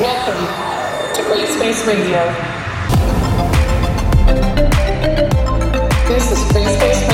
Welcome to Grayspace Radio. This is Grayspace Radio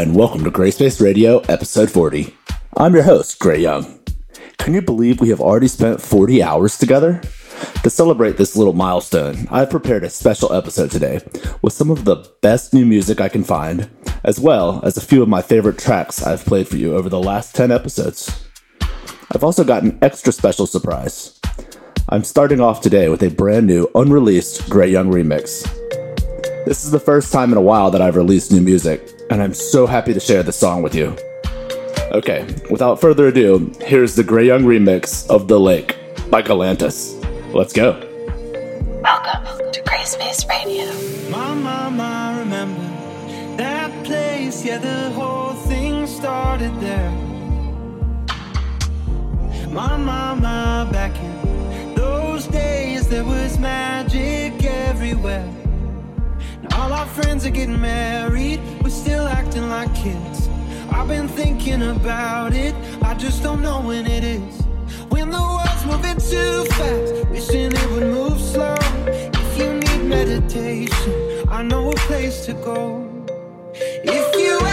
and welcome to Gray Space Radio, episode 40. I'm your host, Gray Young. Can you believe we have already spent 40 hours together? To celebrate this little milestone, I've prepared a special episode today with some of the best new music I can find, as well as a few of my favorite tracks I've played for you over the last 10 episodes. I've also got an extra special surprise. I'm starting off today with a brand new, unreleased Gray Young remix. This is the first time in a while that I've released new music, and I'm so happy to share this song with you. Okay, without further ado, here's the Gray Young remix of The Lake by Galantis. Let's go. Welcome to Gray Space Radio. My mama, remember that place? Yeah, the whole thing started there. My mama, back in those days, there was magic everywhere. All our friends are getting married, we're still acting like kids. I've been thinking about it, I just don't know when it is. When the world's moving too fast, wishing it would move slow. If you need meditation, I know a place to go. If you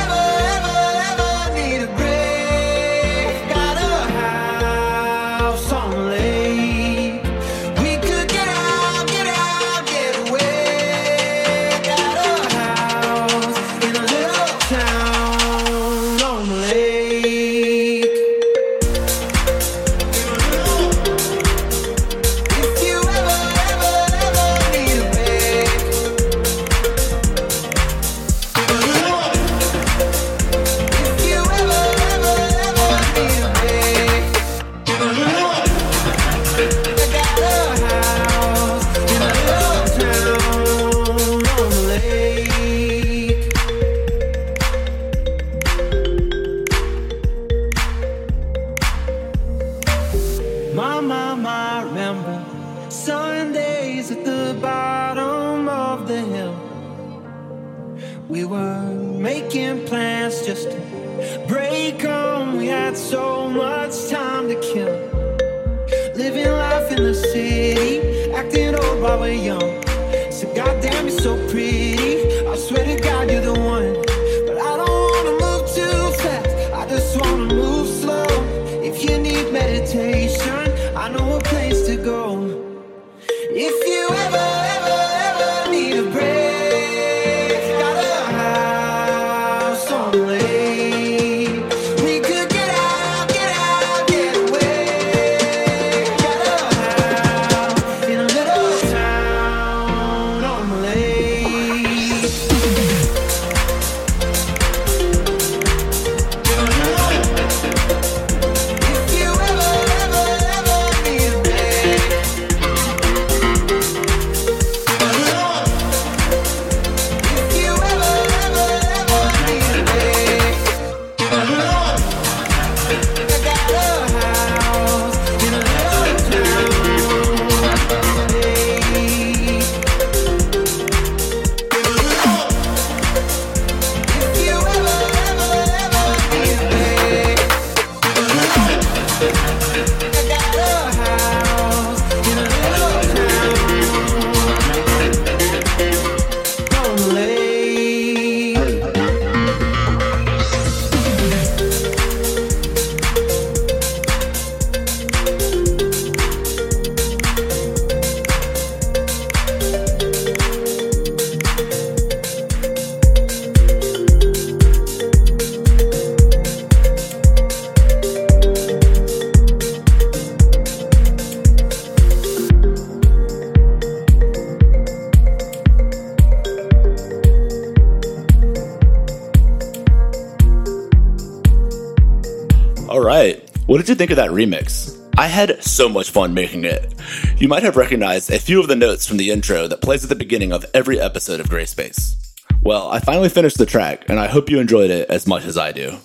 think of that remix? I had so much fun making it. You might have recognized a few of the notes from the intro that plays at the beginning of every episode of Grayspace. Well, I finally finished the track, and I hope you enjoyed it as much as I do.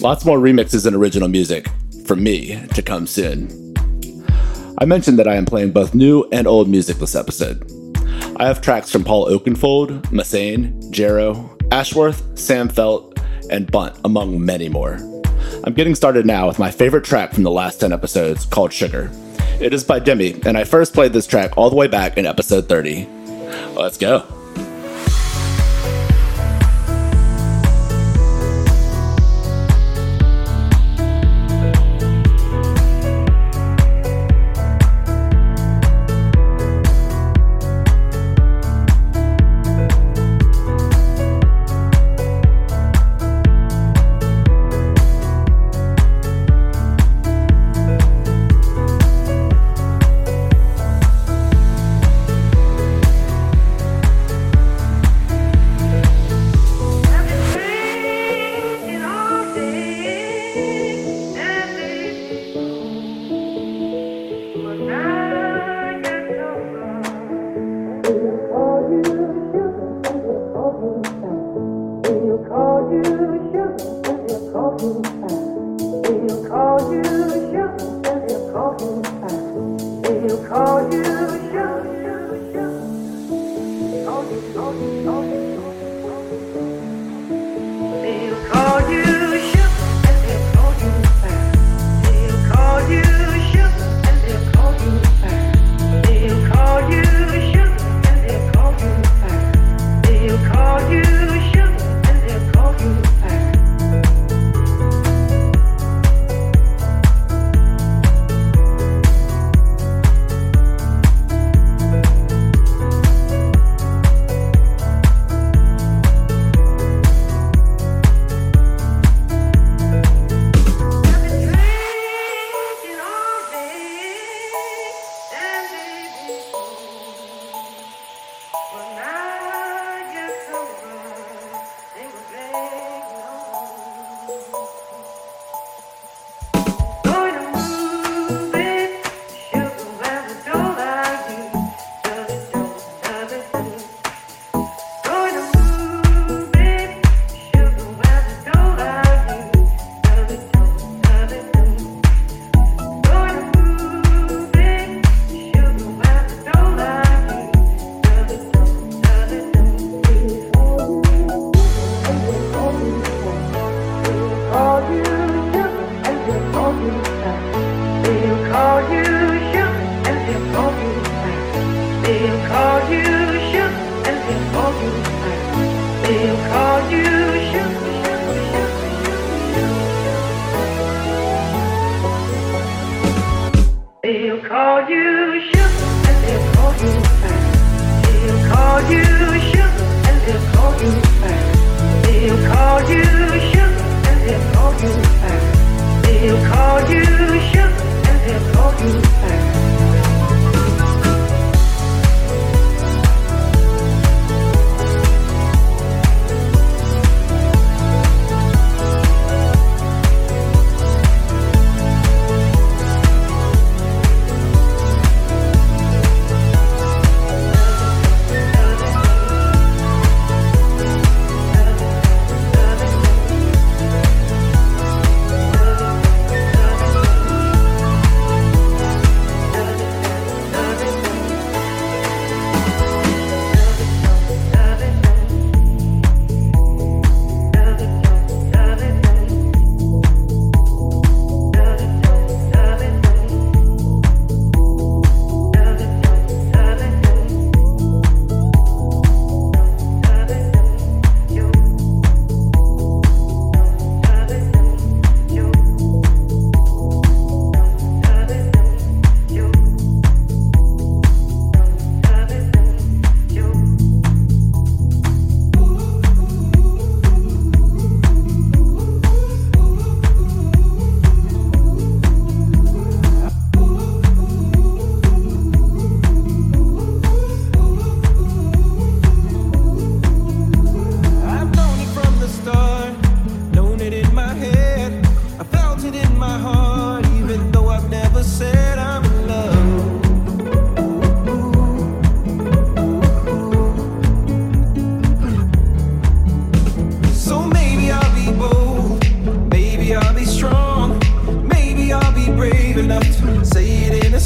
Lots more remixes and original music from me to come soon. I mentioned that I am playing both new and old music this episode. I have tracks from Paul Oakenfold, Massane, Jarrow, Ashworth, Sam Feldt, and Bunt, among many more. I'm getting started now with my favorite track from the last 10 episodes called Sugar. It is by Demi, and I first played this track all the way back in episode 30. Let's go.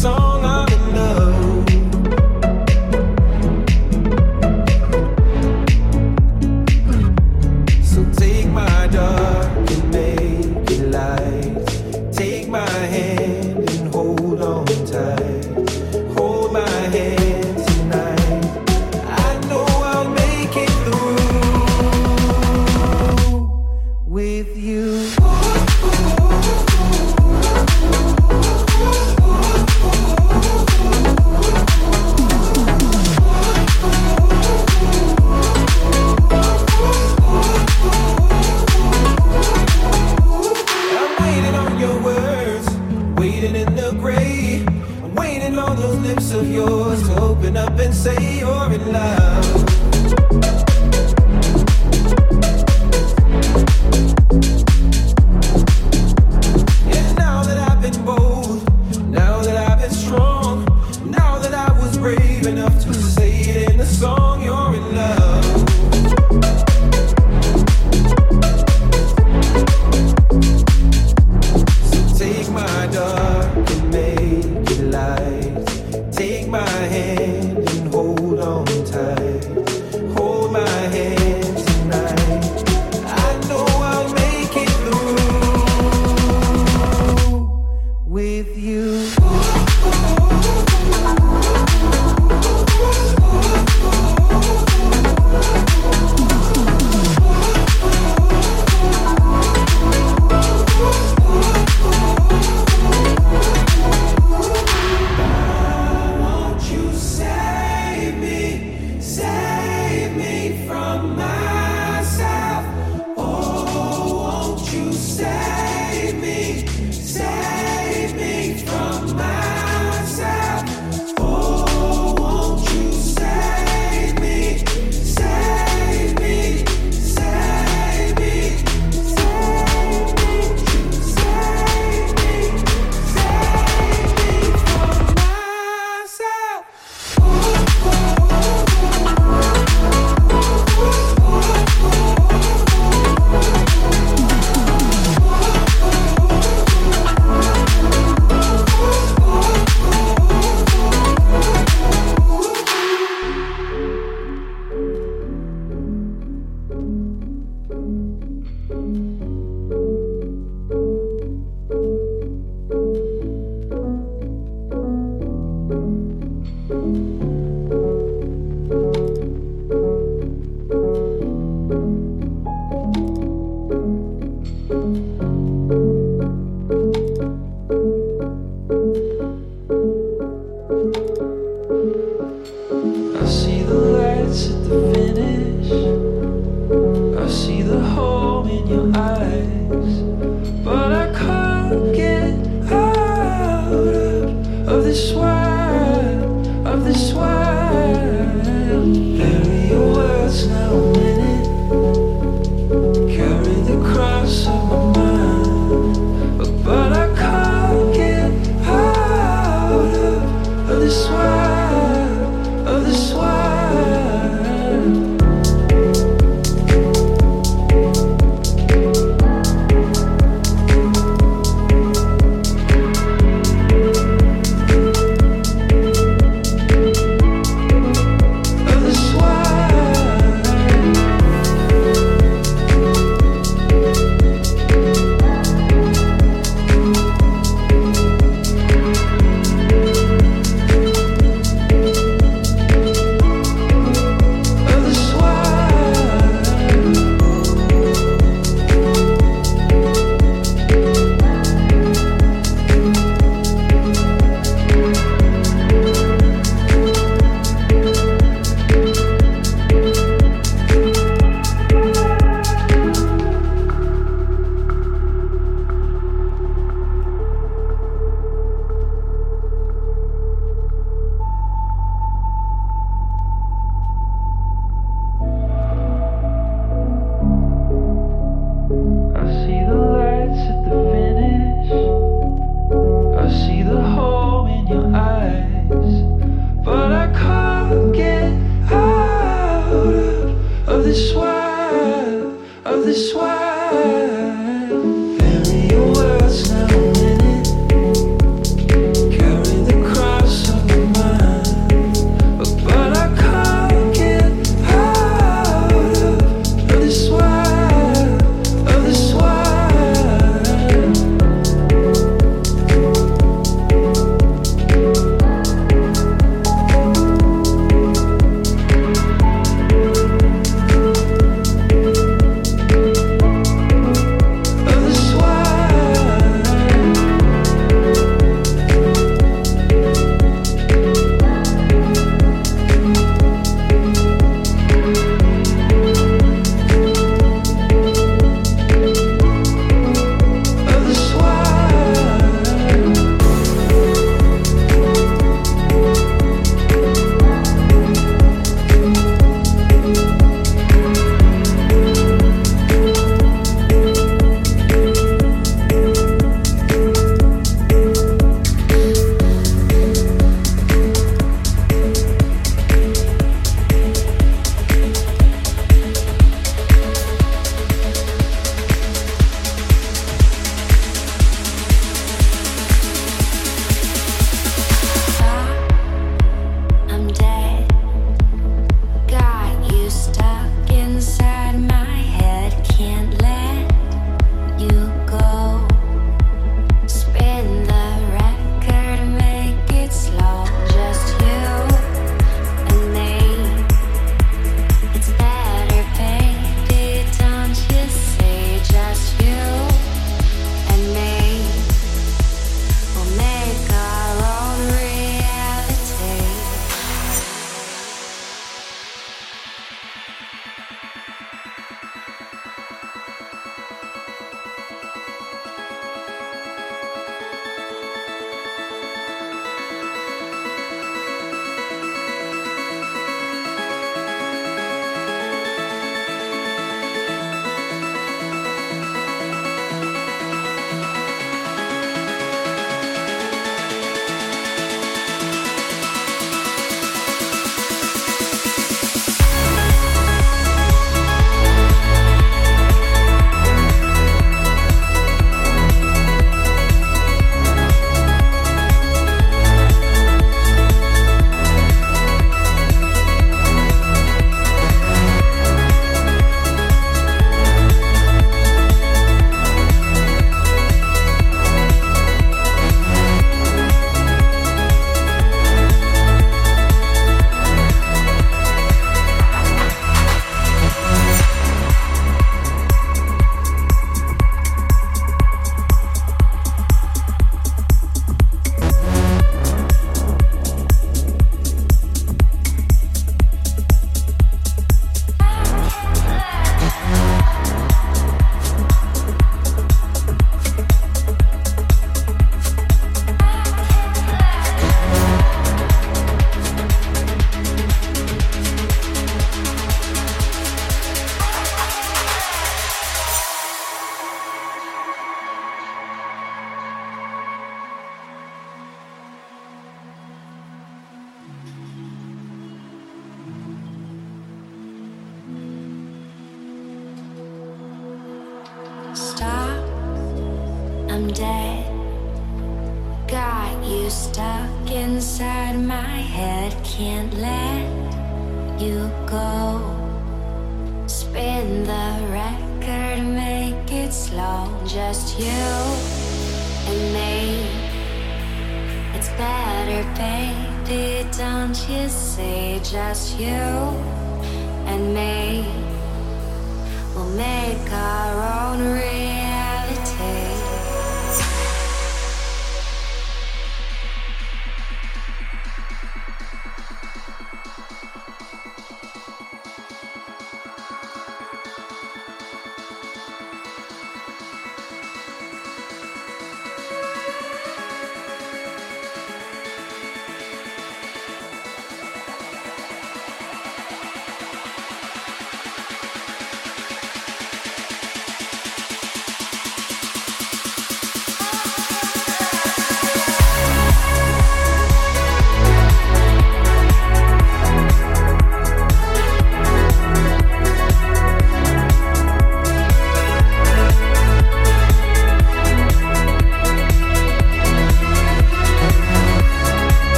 song.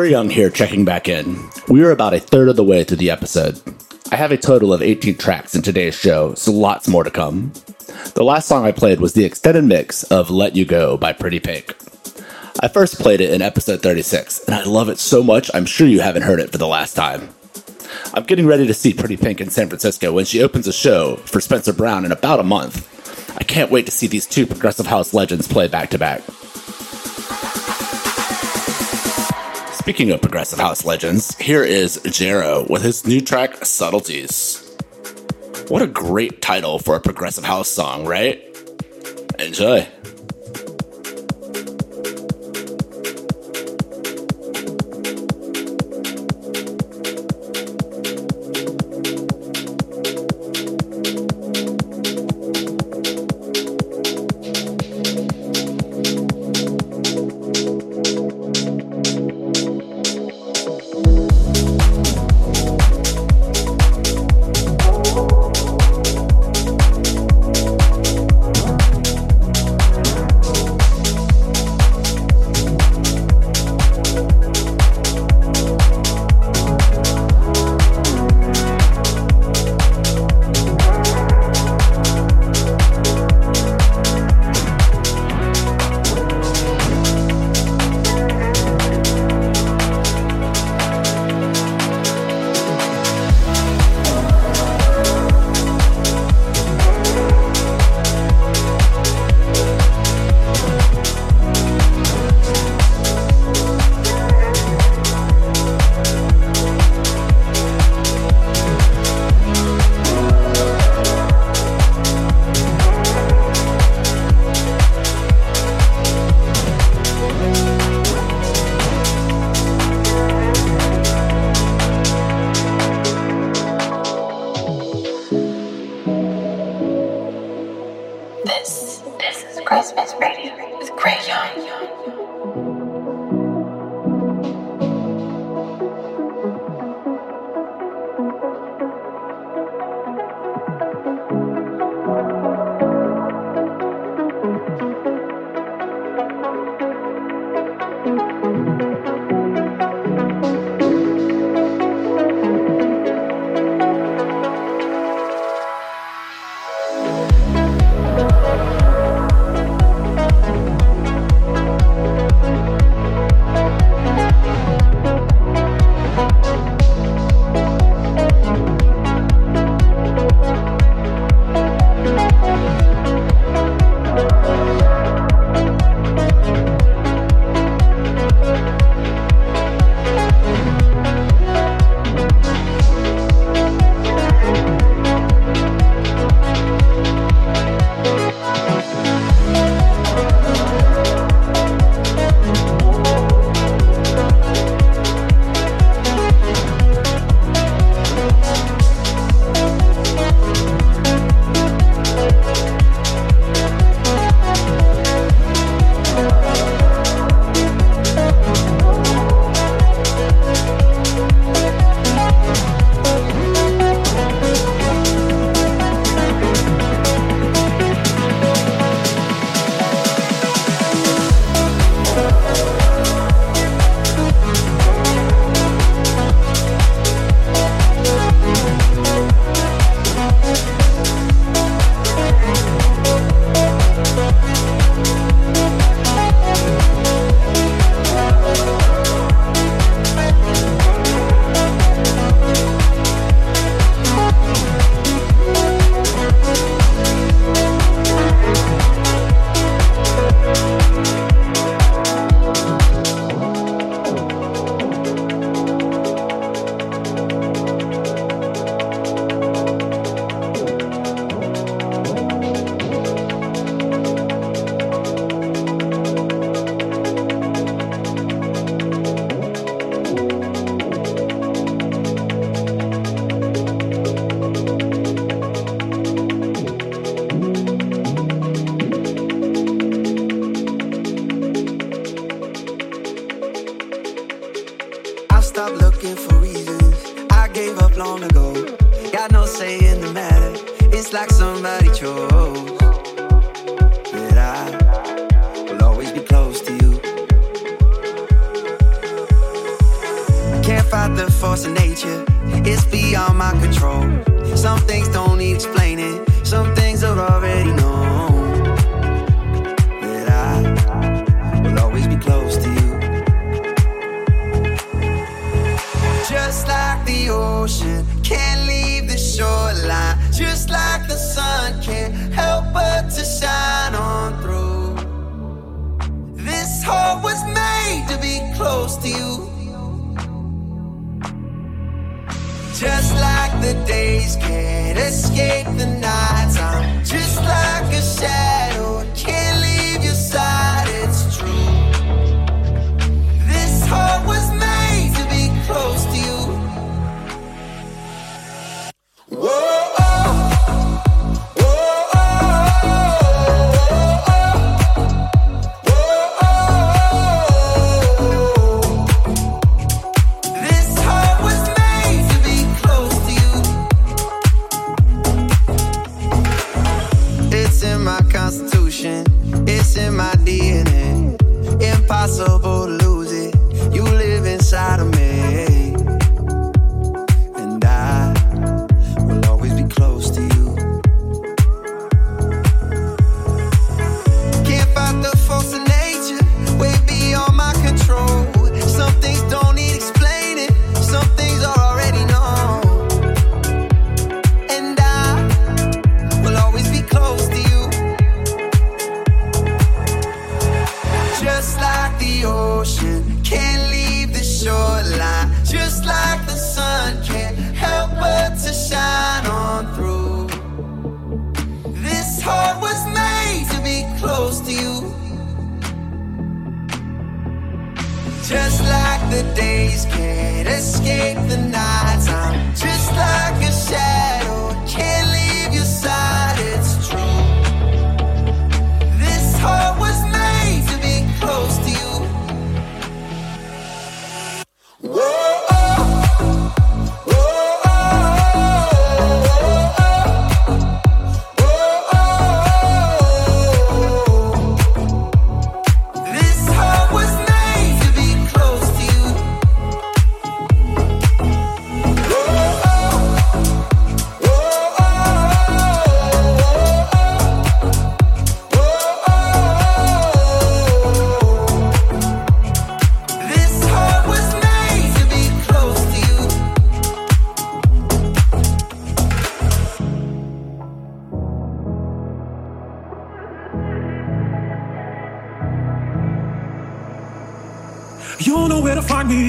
Gray Young here checking back in. We are about a third of the way through the episode. I have a total of 18 tracks in today's show, so lots more to come. The last song I played was the extended mix of Let You Go by Pretty Pink. I first played it in episode 36, and I love it so much I'm sure you haven't heard it for the last time. I'm getting ready to see Pretty Pink in San Francisco when she opens a show for Spencer Brown in about a month. I can't wait to see these two progressive house legends play back to back. Speaking of progressive house legends, here is Jero with his new track Subtleties. What a great title for a progressive house song, right? Enjoy. Long ago. Got no say in the matter. It's like somebody chose that I will always be close to you. Can't fight the force of nature. It's beyond my control. Some things don't need explaining. Some things are already known. Ocean can't leave the shoreline. Just like the sun can't help but to shine on through. This heart was made to be close to you. Just like the days can't escape the nights. I'm just like a shadow,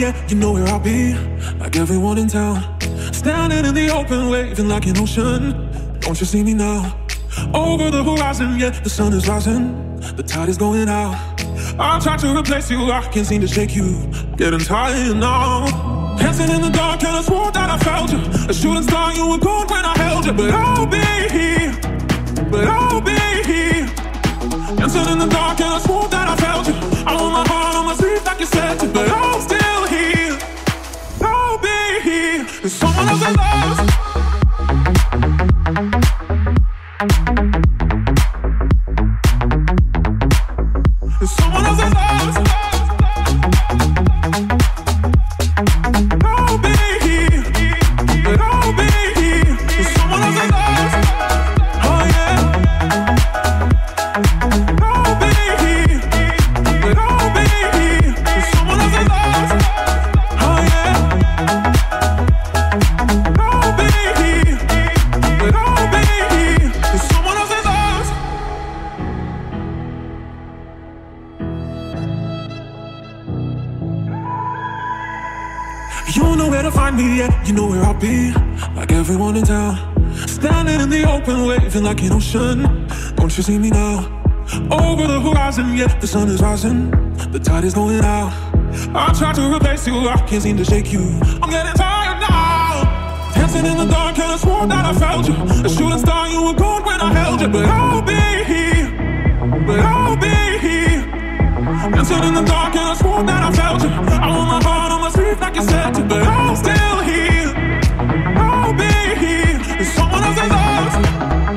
yeah, you know where I'll be. Like everyone in town. Standing in the open, waving like an ocean. Don't you see me now? Over the horizon, yeah, the sun is rising. The tide is going out. I try to replace you, I can't seem to shake you. Getting tired now. Dancing in the dark, and I swore that I felt you. A shooting star, you were gone when I held you. But I'll be here. But I'll be here. Dancing in the dark and I swore feel like an ocean. Won't you see me now? Over the horizon, yet the sun is rising. The tide is going out. I tried to replace you, I can't seem to shake you. I'm getting tired now. Dancing in the dark, and I swore that I felt you. A shooting star, you were gone when I held you. But I'll be here, but I'll be here. Dancing in the dark, and I swore that I felt you. I want my heart on my sleeve like you said to, but I'm still here. I'll be here. if someone else's love.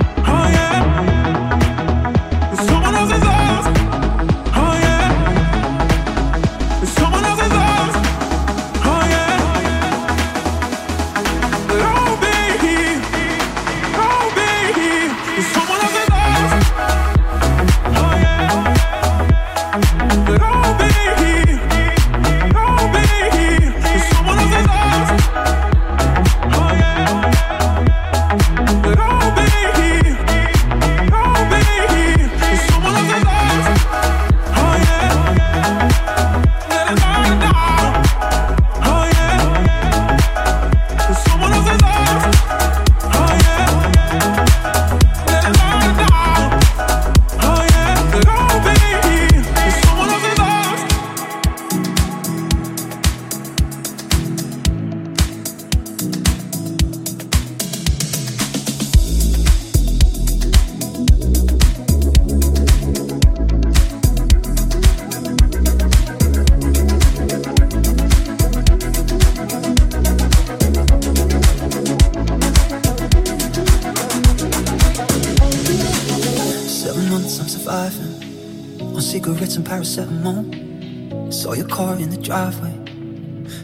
Some paracetamol. Saw your car in the driveway.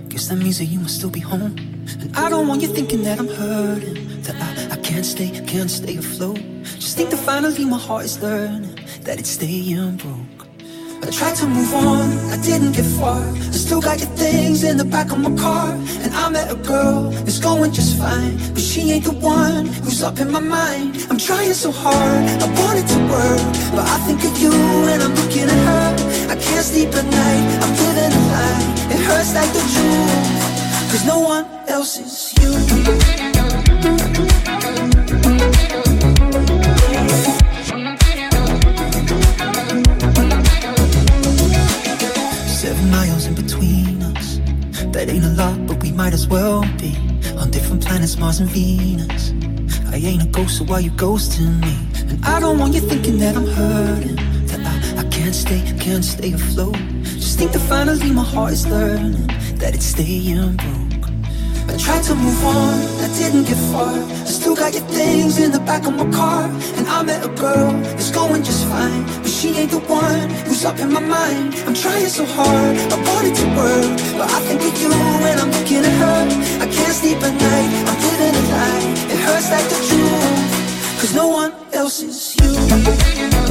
Guess that means that you must still be home. And I don't want you thinking that I'm hurting. That I, I can't stay, can't stay afloat. Just think that finally my heart is learning that it's staying broke. I tried to move on, I didn't get far. Still got your things in the back of my car. And I met a girl, it's going just fine. But she ain't the one who's up in my mind. I'm trying so hard, I want it to work. But I think of you and I'm looking at her. I can't sleep at night, I'm living a lie. It hurts like the truth, cause no one else is you. That ain't a lot, but we might as well be on different planets, Mars and Venus. I ain't a ghost, so why you ghosting me? And I don't want you thinking that I'm hurting. That I, I can't stay, can't stay afloat. Just think that finally my heart is learning that it's staying broke. Tried to move on, I didn't get far. I still got your things in the back of my car. And I met a girl, it's going just fine. But she ain't the one who's up in my mind. I'm trying so hard, I want it to work. But I think of you when I'm looking at her. I can't sleep at night, I'm living a lie. It hurts like the truth, cause no one else is you.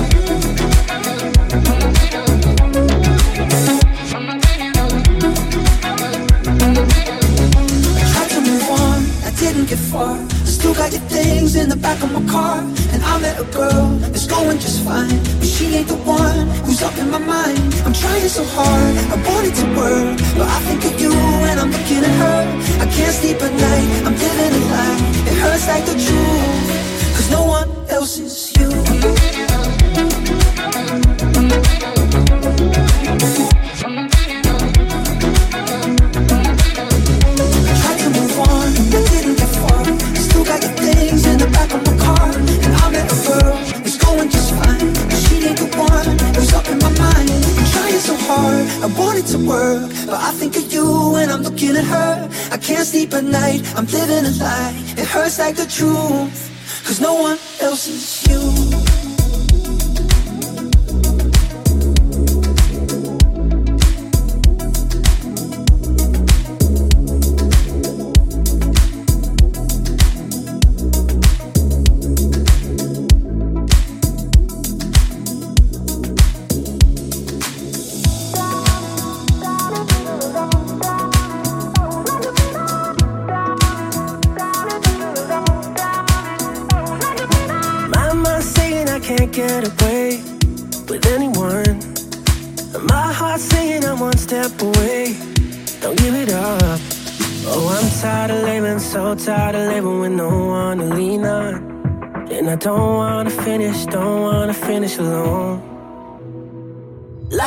Far. I still got your things in the back of my car. And I met a girl, it's going just fine. But she ain't the one who's up in my mind. I'm trying so hard, I want it to work. But I think of you and I'm looking at her. I can't sleep at night, I'm living a lie. It hurts like the truth, cause no one else is you. Night, I'm living a lie. It hurts like the truth, cause no one else is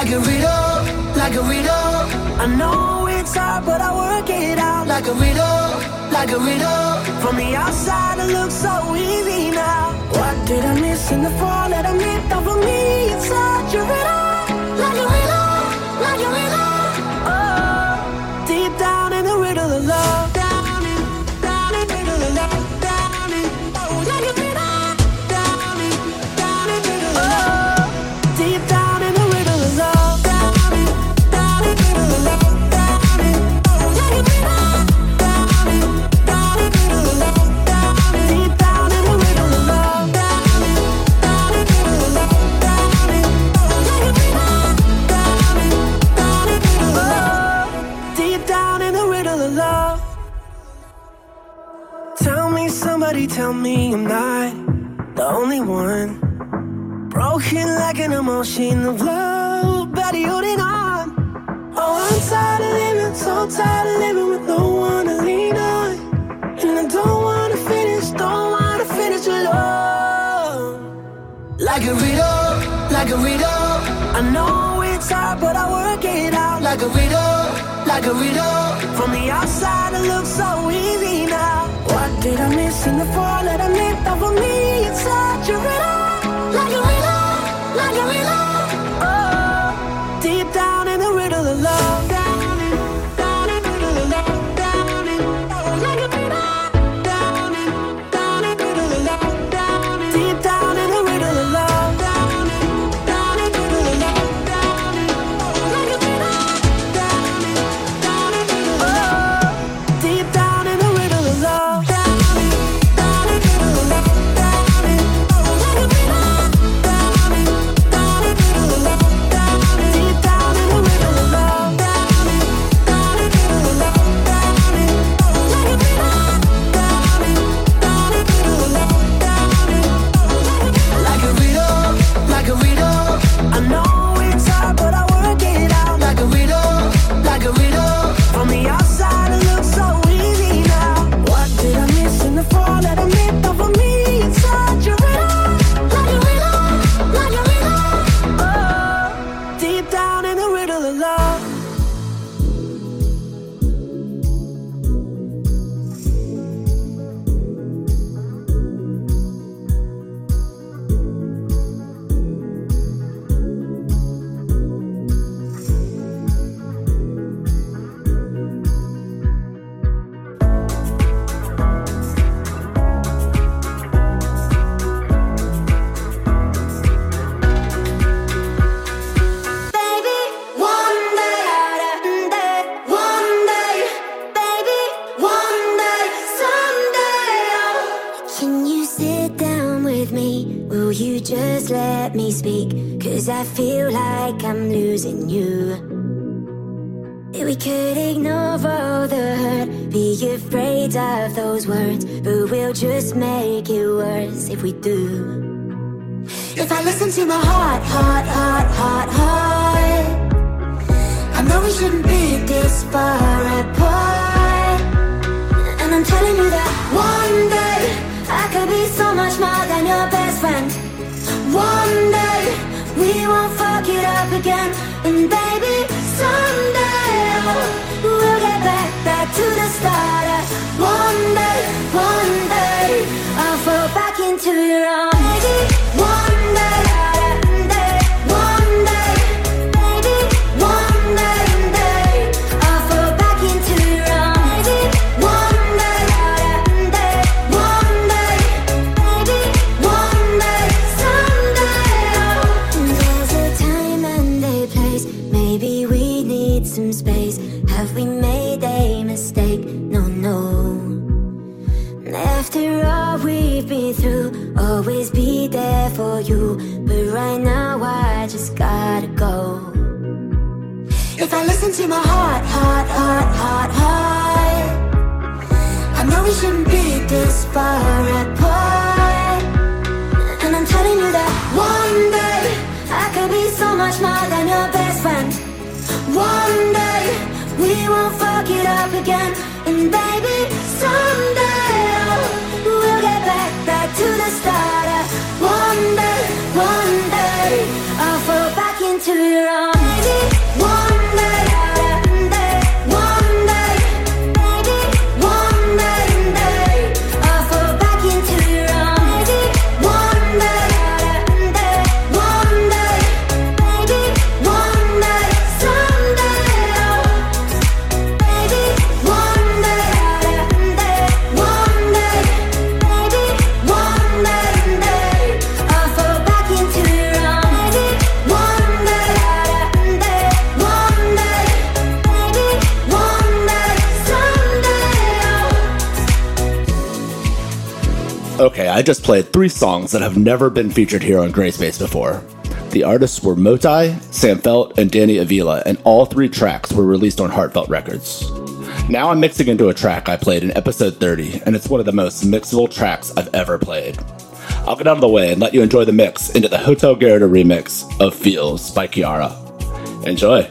Like a riddle, like a riddle. I know it's hard, but I work it out. Like a riddle, like a riddle. From the outside, it looks so easy now. What did I miss in the fall that I missed over me? It's such a riddle, like a riddle, me I'm not the only one. Broken like an emotion of love, barely holding on. Oh, I'm tired of living, so tired of living with no one to lean on. And I don't wanna finish, don't wanna finish alone. Like a riddle, like a riddle. I know it's hard, but I work it out. Like a riddle, like a riddle. From the outside, it looks so easy did I miss in the fall that I missed for me? It's such a riddle, like a riddle, like a riddle. Again, and baby, listen to my heart, heart, heart, heart, heart, I know we shouldn't be this far apart. And I'm telling you that one day I could be so much more than your best friend. One day we won't fuck it up again. And baby, someday we'll get back, back to the start. I just played three songs that have never been featured here on Grayspace before. The artists were Motai, Sam Feldt, and Danny Avila, and all three tracks were released on Heartfeldt Records. Now I'm mixing into a track I played in episode 30, and it's one of the most mixable tracks I've ever played. I'll get out of the way and let you enjoy the mix into the Hotel Garuda remix of Feels by Kiiara. Enjoy!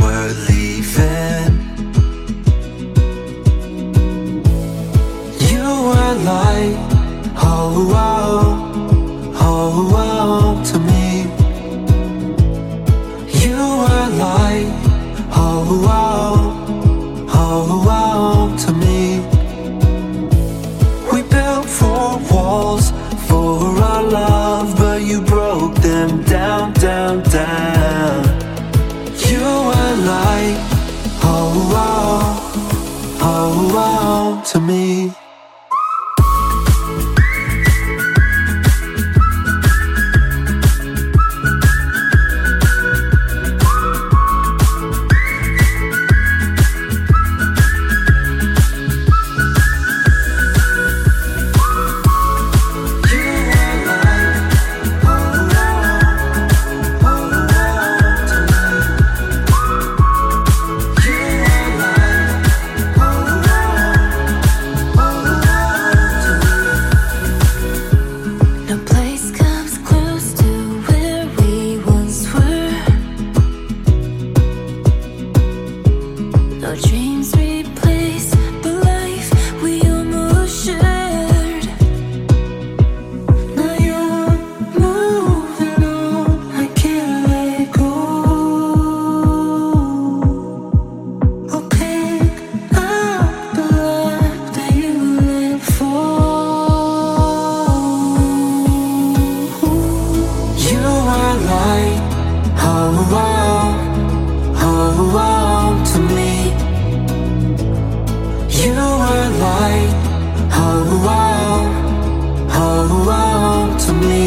to me.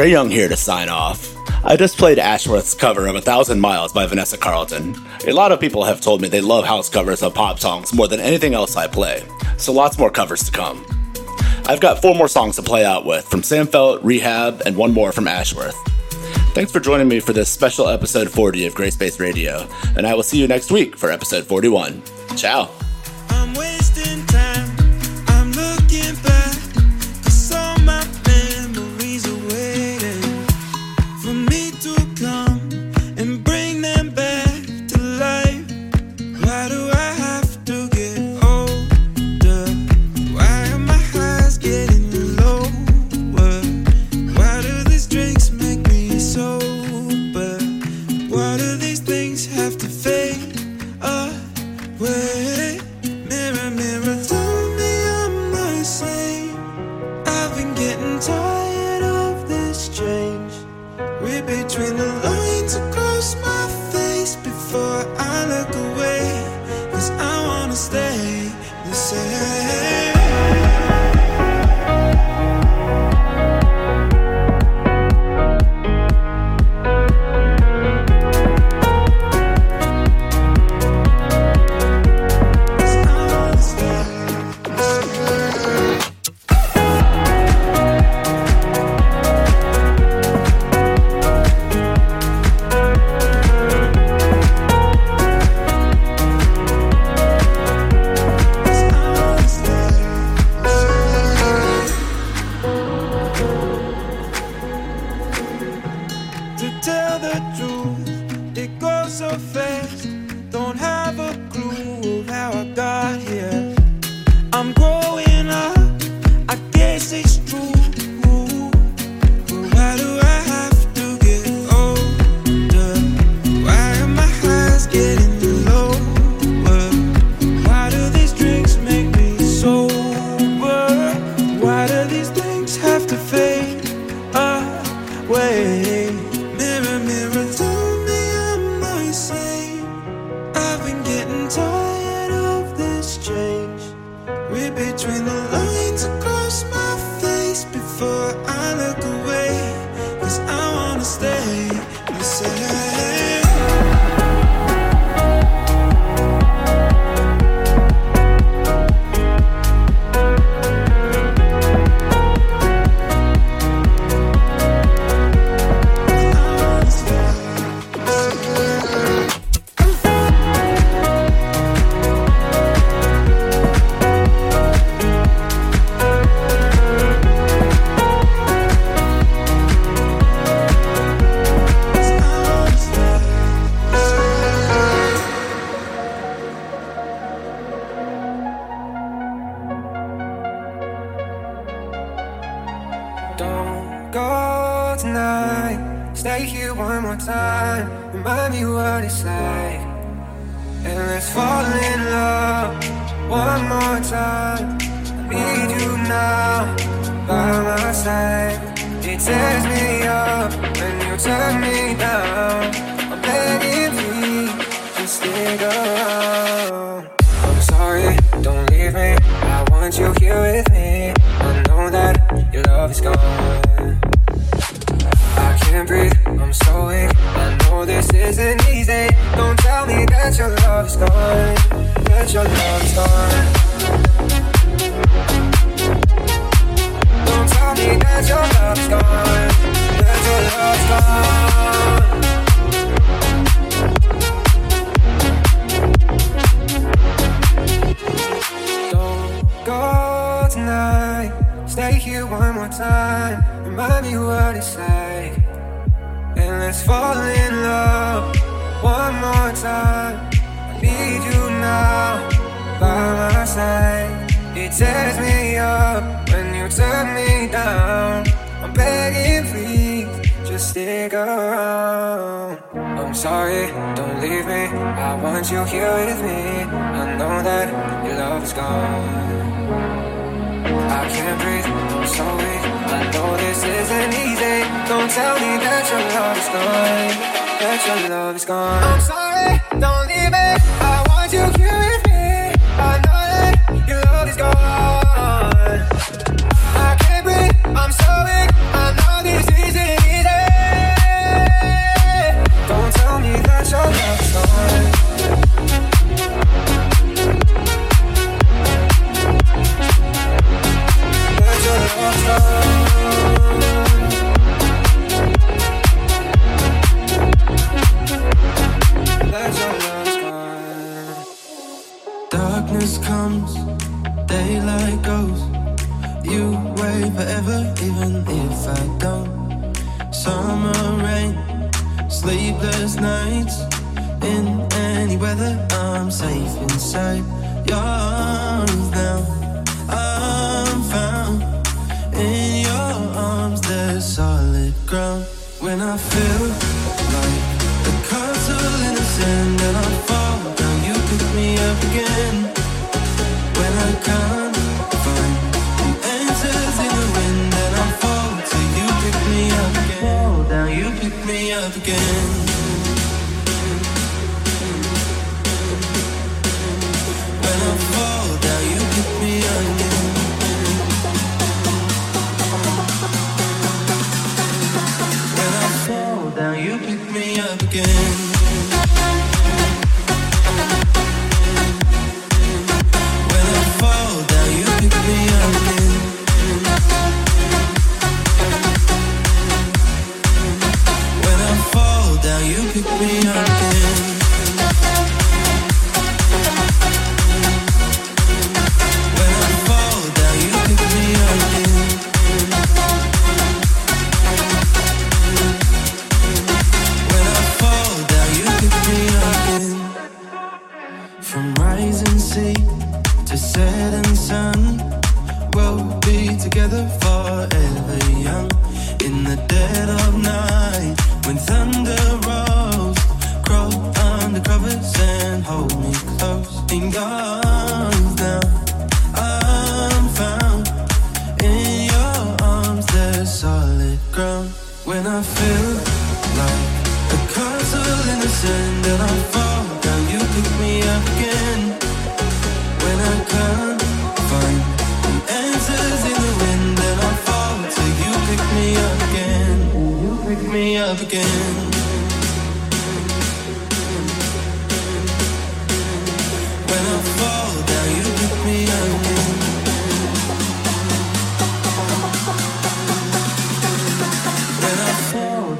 Gray Young here to sign off. I just played Ashworth's cover of A Thousand Miles by Vanessa Carlton. A lot of people have told me they love house covers of pop songs more than anything else I play, so lots more covers to come. I've got four more songs to play out with from Sam Feldt, Rehab, and one more from Ashworth. Thanks for joining me for this special episode 40 of Grayspace Radio, and I will see you next week for episode 41. Ciao! I'm so weak. I know this isn't easy. Don't tell me that your love is gone. That your love is gone. Don't tell me that your love is gone. That your love is gone. Don't go tonight. Stay here one more time. Remind me what it's like. Let's fall in love one more time. I need you now by my side. It tears me up when you turn me down. I'm begging, please, just stick around. I'm sorry, don't leave me. I want you here with me. I know that your love is gone. I can't breathe, I'm so weak. I know this isn't easy. Don't tell me that your love is gone. That your love is gone. I'm sorry, don't leave me. I want you here with me. I know that your love is gone. I can't breathe, I'm so weak. I know this isn't easy. Don't tell me that your love is gone. In any weather, I'm safe inside. Your arms now. I feel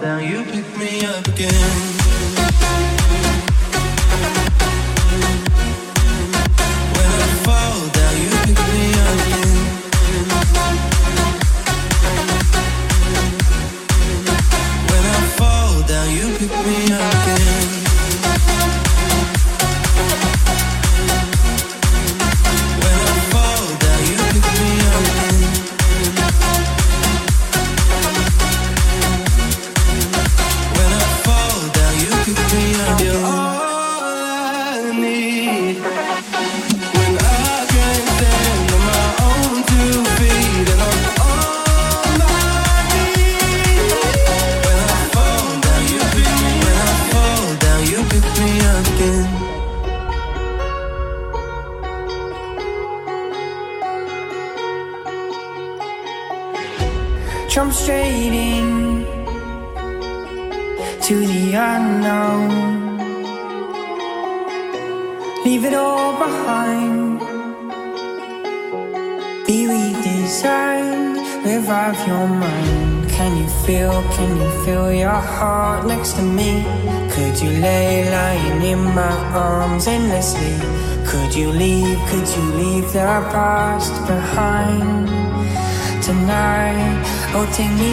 down, you pick me up again. Oh, take me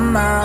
I'm